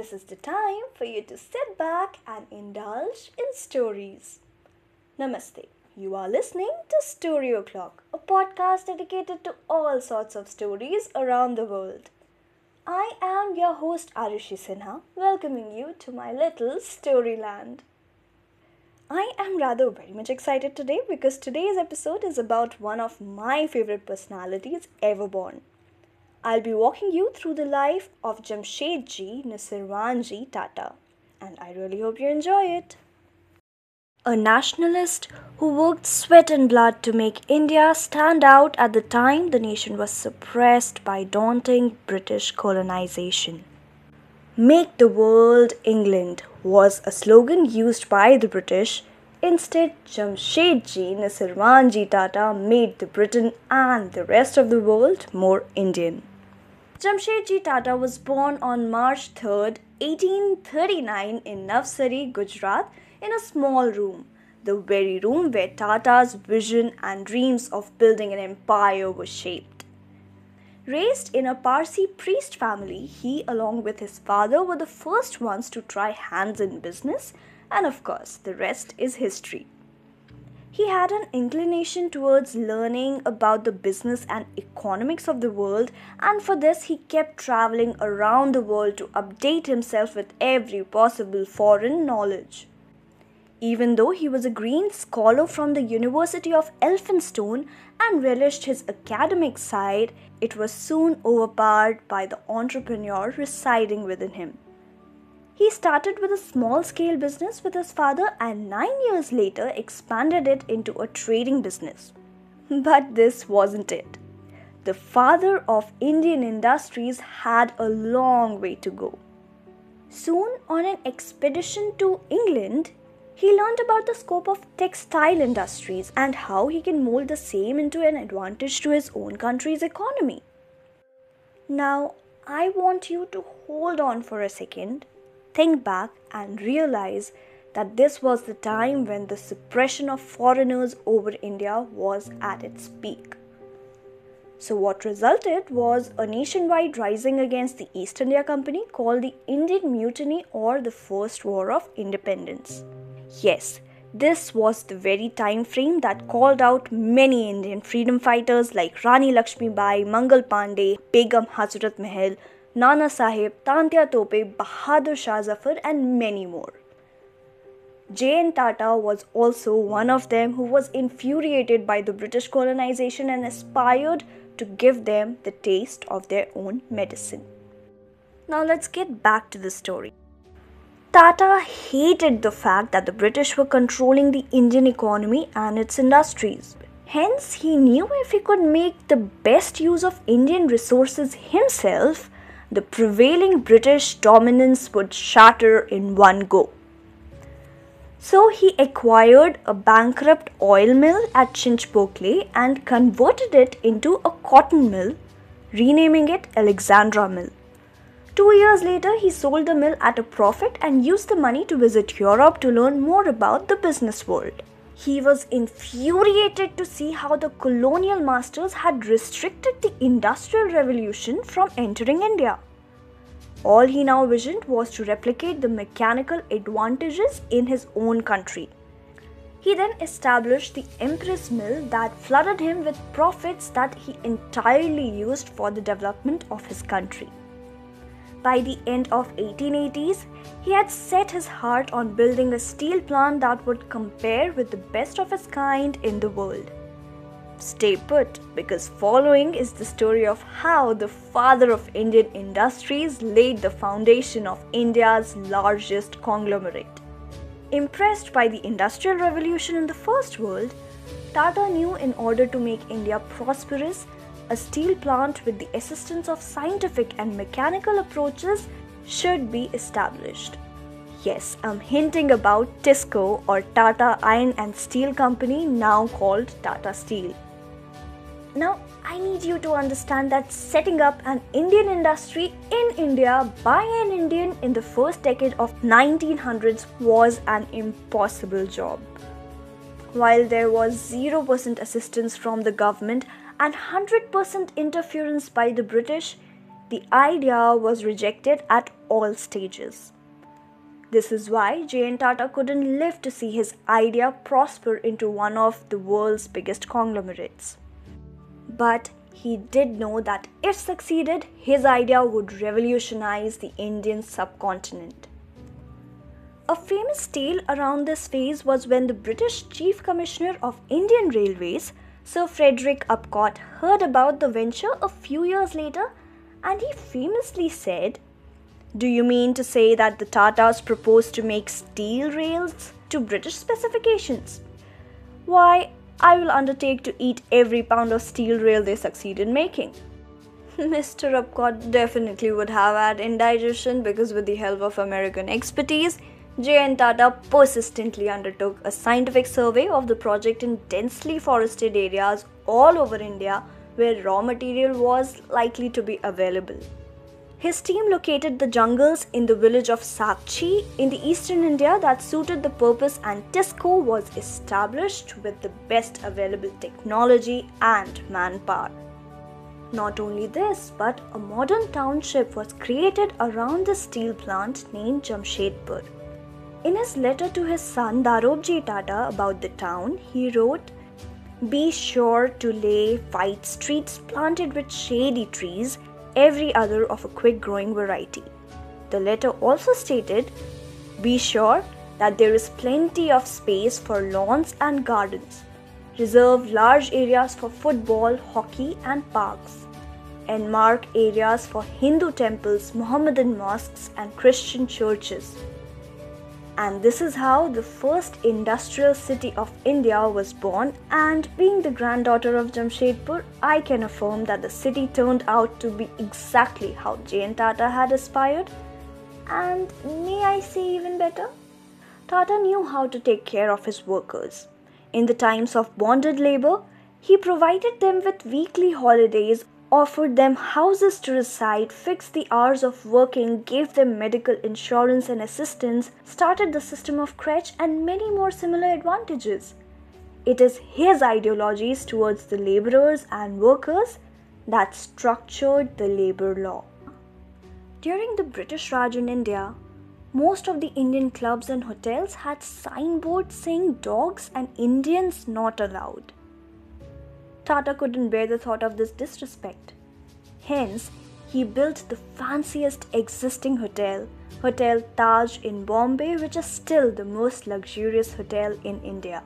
This is the time for you to sit back and indulge in stories. Namaste. You are listening to Story O'Clock, a podcast dedicated to all sorts of stories around the world. I am your host Arushi Sinha, welcoming you to my little storyland. I am rather very much excited today because today's episode is about one of my favorite personalities ever born. I'll be walking you through the life of Jamshedji Nusserwanji Tata, and I really hope you enjoy it. A nationalist who worked sweat and blood to make India stand out at the time the nation was suppressed by daunting British colonization. Make the world England was a slogan used by the British. Instead, Jamshedji Nusserwanji Tata made the Britain and the rest of the world more Indian. Jamshedji Tata was born on March 3, 1839 in Navsari, Gujarat in a small room, the very room where Tata's vision and dreams of building an empire were shaped. Raised in a Parsi priest family, he, along with his father, were the first ones to try hands in business, and of course, the rest is history. He had an inclination towards learning about the business and economics of the world, and for this, he kept traveling around the world to update himself with every possible foreign knowledge. Even though he was a green scholar from the University of Elphinstone and relished his academic side, it was soon overpowered by the entrepreneur residing within him. He started with a small scale business with his father and nine years later expanded it into a trading business. But this wasn't it. The father of Indian industries had a long way to go. Soon, on an expedition to England, he learned about the scope of textile industries and how he can mold the same into an advantage to his own country's economy. Now, I want you to hold on for a second think back and realize that this was the time when the suppression of foreigners over India was at its peak. So, what resulted was a nationwide rising against the East India Company called the Indian Mutiny or the First War of Independence. Yes, this was the very time frame that called out many Indian freedom fighters like Rani Lakshmi Bai, Mangal Pandey, Begum Hazrat Mahal, Nana Sahib, Tantya Tope, Bahadur Shah Zafar, and many more. J.N. Tata was also one of them who was infuriated by the British colonization and aspired to give them the taste of their own medicine. Now let's get back to the story. Tata hated the fact that the British were controlling the Indian economy and its industries. Hence, he knew if he could make the best use of Indian resources himself, the prevailing British dominance would shatter in one go. So he acquired a bankrupt oil mill at Chinchpokli and converted it into a cotton mill, renaming it Alexandra Mill. Two years later, he sold the mill at a profit and used the money to visit Europe to learn more about the business world. He was infuriated to see how the colonial masters had restricted the Industrial Revolution from entering India. All he now visioned was to replicate the mechanical advantages in his own country. He then established the Empress Mill that flooded him with profits that he entirely used for the development of his country. By the end of 1880s, he had set his heart on building a steel plant that would compare with the best of its kind in the world. Stay put because following is the story of how the father of Indian industries laid the foundation of India's largest conglomerate. Impressed by the Industrial Revolution in the First World, Tata knew in order to make India prosperous, a steel plant with the assistance of scientific and mechanical approaches should be established. Yes, I'm hinting about TISCO or Tata Iron and Steel Company, now called Tata Steel. Now, I need you to understand that setting up an Indian industry in India by an Indian in the first decade of 1900s was an impossible job. While there was 0% assistance from the government and 100% interference by the British, the idea was rejected at all stages. This is why J.N. Tata couldn't live to see his idea prosper into one of the world's biggest conglomerates. But he did know that if succeeded, his idea would revolutionize the Indian subcontinent. A famous tale around this phase was when the British Chief Commissioner of Indian Railways, Sir Frederick Upcott, heard about the venture a few years later and he famously said, Do you mean to say that the Tatas propose to make steel rails to British specifications? Why, I will undertake to eat every pound of steel rail they succeed in making. Mr. Upcott definitely would have had indigestion because, with the help of American expertise, J.N. Tata persistently undertook a scientific survey of the project in densely forested areas all over India where raw material was likely to be available. His team located the jungles in the village of Sakchi in the eastern India that suited the purpose and TISCO was established with the best available technology and manpower. Not only this, but a modern township was created around the steel plant named Jamshedpur. In his letter to his son Dorabji Tata about the town, he wrote, Be sure to lay white streets planted with shady trees, every other of a quick growing variety. The letter also stated, Be sure that there is plenty of space for lawns and gardens. Reserve large areas for football, hockey, and parks. And mark areas for Hindu temples, Mohammedan mosques, and Christian churches and this is how the first industrial city of India was born. And being the granddaughter of Jamshedpur, I can affirm that the city turned out to be exactly how J.N. Tata had aspired. And may I say even better? Tata knew how to take care of his workers. In the times of bonded labor, he provided them with weekly holidays offered them houses to reside, fixed the hours of working, gave them medical insurance and assistance, started the system of crèche, and many more similar advantages. It is his ideologies towards the laborers and workers that structured the labor law. During the British Raj in India, most of the Indian clubs and hotels had signboards saying dogs and Indians not allowed. Tata couldn't bear the thought of this disrespect. Hence, he built the fanciest existing hotel, Hotel Taj in Bombay, which is still the most luxurious hotel in India.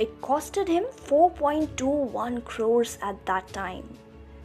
It costed him 4.21 crores at that time.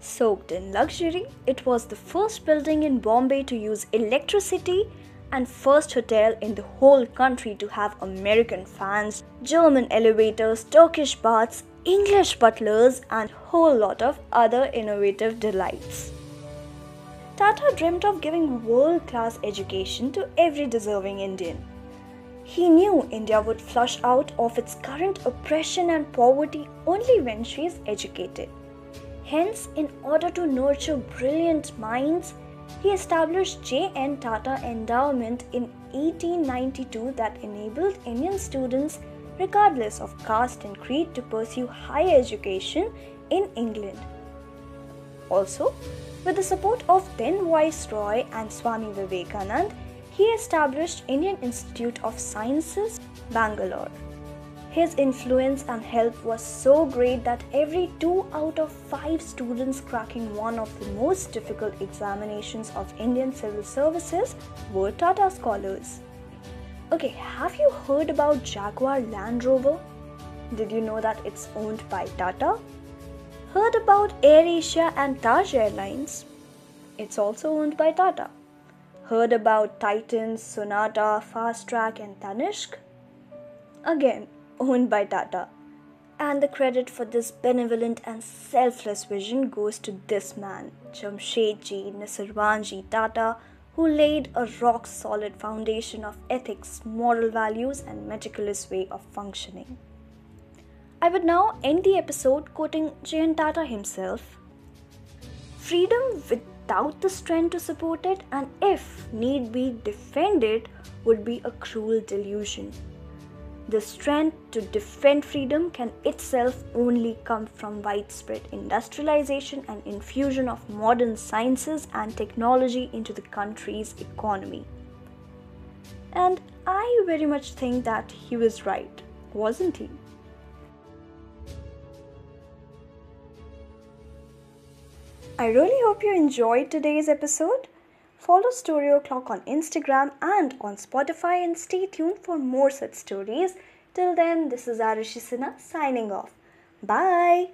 Soaked in luxury, it was the first building in Bombay to use electricity and first hotel in the whole country to have American fans, German elevators, Turkish baths, English butlers, and whole lot of other innovative delights. Tata dreamt of giving world class education to every deserving Indian. He knew India would flush out of its current oppression and poverty only when she is educated. Hence, in order to nurture brilliant minds, he established J.N. Tata Endowment in 1892 that enabled Indian students regardless of caste and creed, to pursue higher education in England. Also, with the support of then Viceroy and Swami Vivekanand, he established Indian Institute of Sciences, Bangalore. His influence and help was so great that every two out of five students cracking one of the most difficult examinations of Indian civil services were Tata scholars. Okay, have you heard about Jaguar Land Rover? Did you know that it's owned by Tata? Heard about AirAsia and Taj Airlines? It's also owned by Tata. Heard about Titan, Sonata, Fastrack, and Tanishq? Again, owned by Tata. And the credit for this benevolent and selfless vision goes to this man, Jamshedji Nusserwanji Tata, who laid a rock solid foundation of ethics, moral values, and meticulous way of functioning. I would now end the episode quoting J.N. Tata himself Freedom without the strength to support it, and if need be defend it, would be a cruel delusion. The strength to defend freedom can itself only come from widespread industrialization and infusion of modern sciences and technology into the country's economy. And I very much think that he was right, wasn't he? I really hope you enjoyed today's episode. Follow Story O'Clock on Instagram and on Spotify and stay tuned for more such stories. Till then, this is Arushi Sinha signing off. Bye.